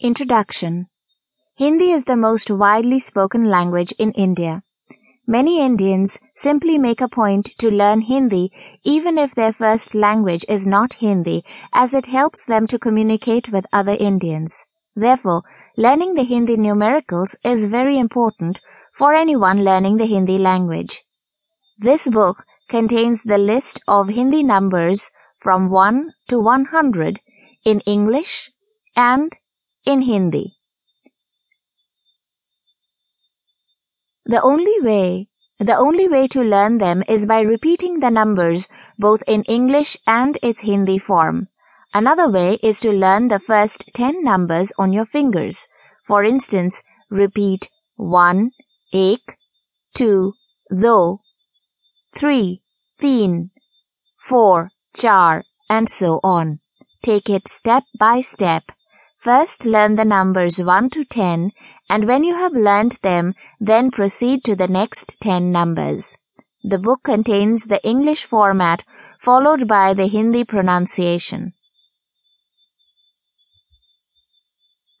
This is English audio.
Introduction Hindi is the most widely spoken language in India. Many Indians simply make a point to learn Hindi even if their first language is not Hindi as it helps them to communicate with other Indians. Therefore, learning the Hindi numericals is very important for anyone learning the Hindi language. This book contains the list of Hindi numbers from 1 to 100 in English and in Hindi. The only way the only way to learn them is by repeating the numbers both in English and its Hindi form. Another way is to learn the first 10 numbers on your fingers. For instance, repeat 1, ek, 2, do, 3, teen, 4, char, and so on. Take it step by step. First learn the numbers 1 to 10 and when you have learned them, then proceed to the next 10 numbers. The book contains the English format followed by the Hindi pronunciation.